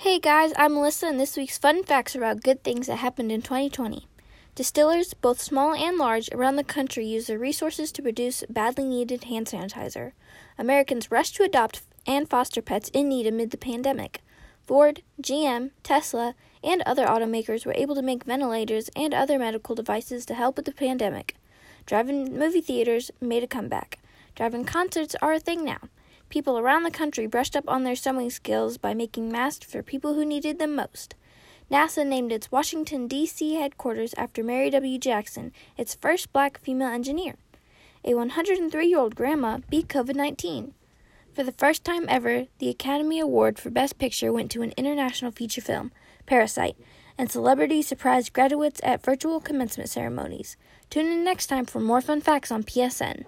Hey guys, I'm Melissa, and this week's fun facts are about good things that happened in 2020. Distillers, both small and large, around the country use their resources to produce badly needed hand sanitizer. Americans rushed to adopt and foster pets in need amid the pandemic. Ford, GM, Tesla, and other automakers were able to make ventilators and other medical devices to help with the pandemic. Drive-in movie theaters made a comeback. Drive-in concerts are a thing now. People around the country brushed up on their sewing skills by making masks for people who needed them most. NASA named its Washington, D.C. headquarters after Mary W. Jackson, its first black female engineer. A 103 year old grandma beat COVID 19. For the first time ever, the Academy Award for Best Picture went to an international feature film, Parasite, and celebrities surprised graduates at virtual commencement ceremonies. Tune in next time for more fun facts on PSN.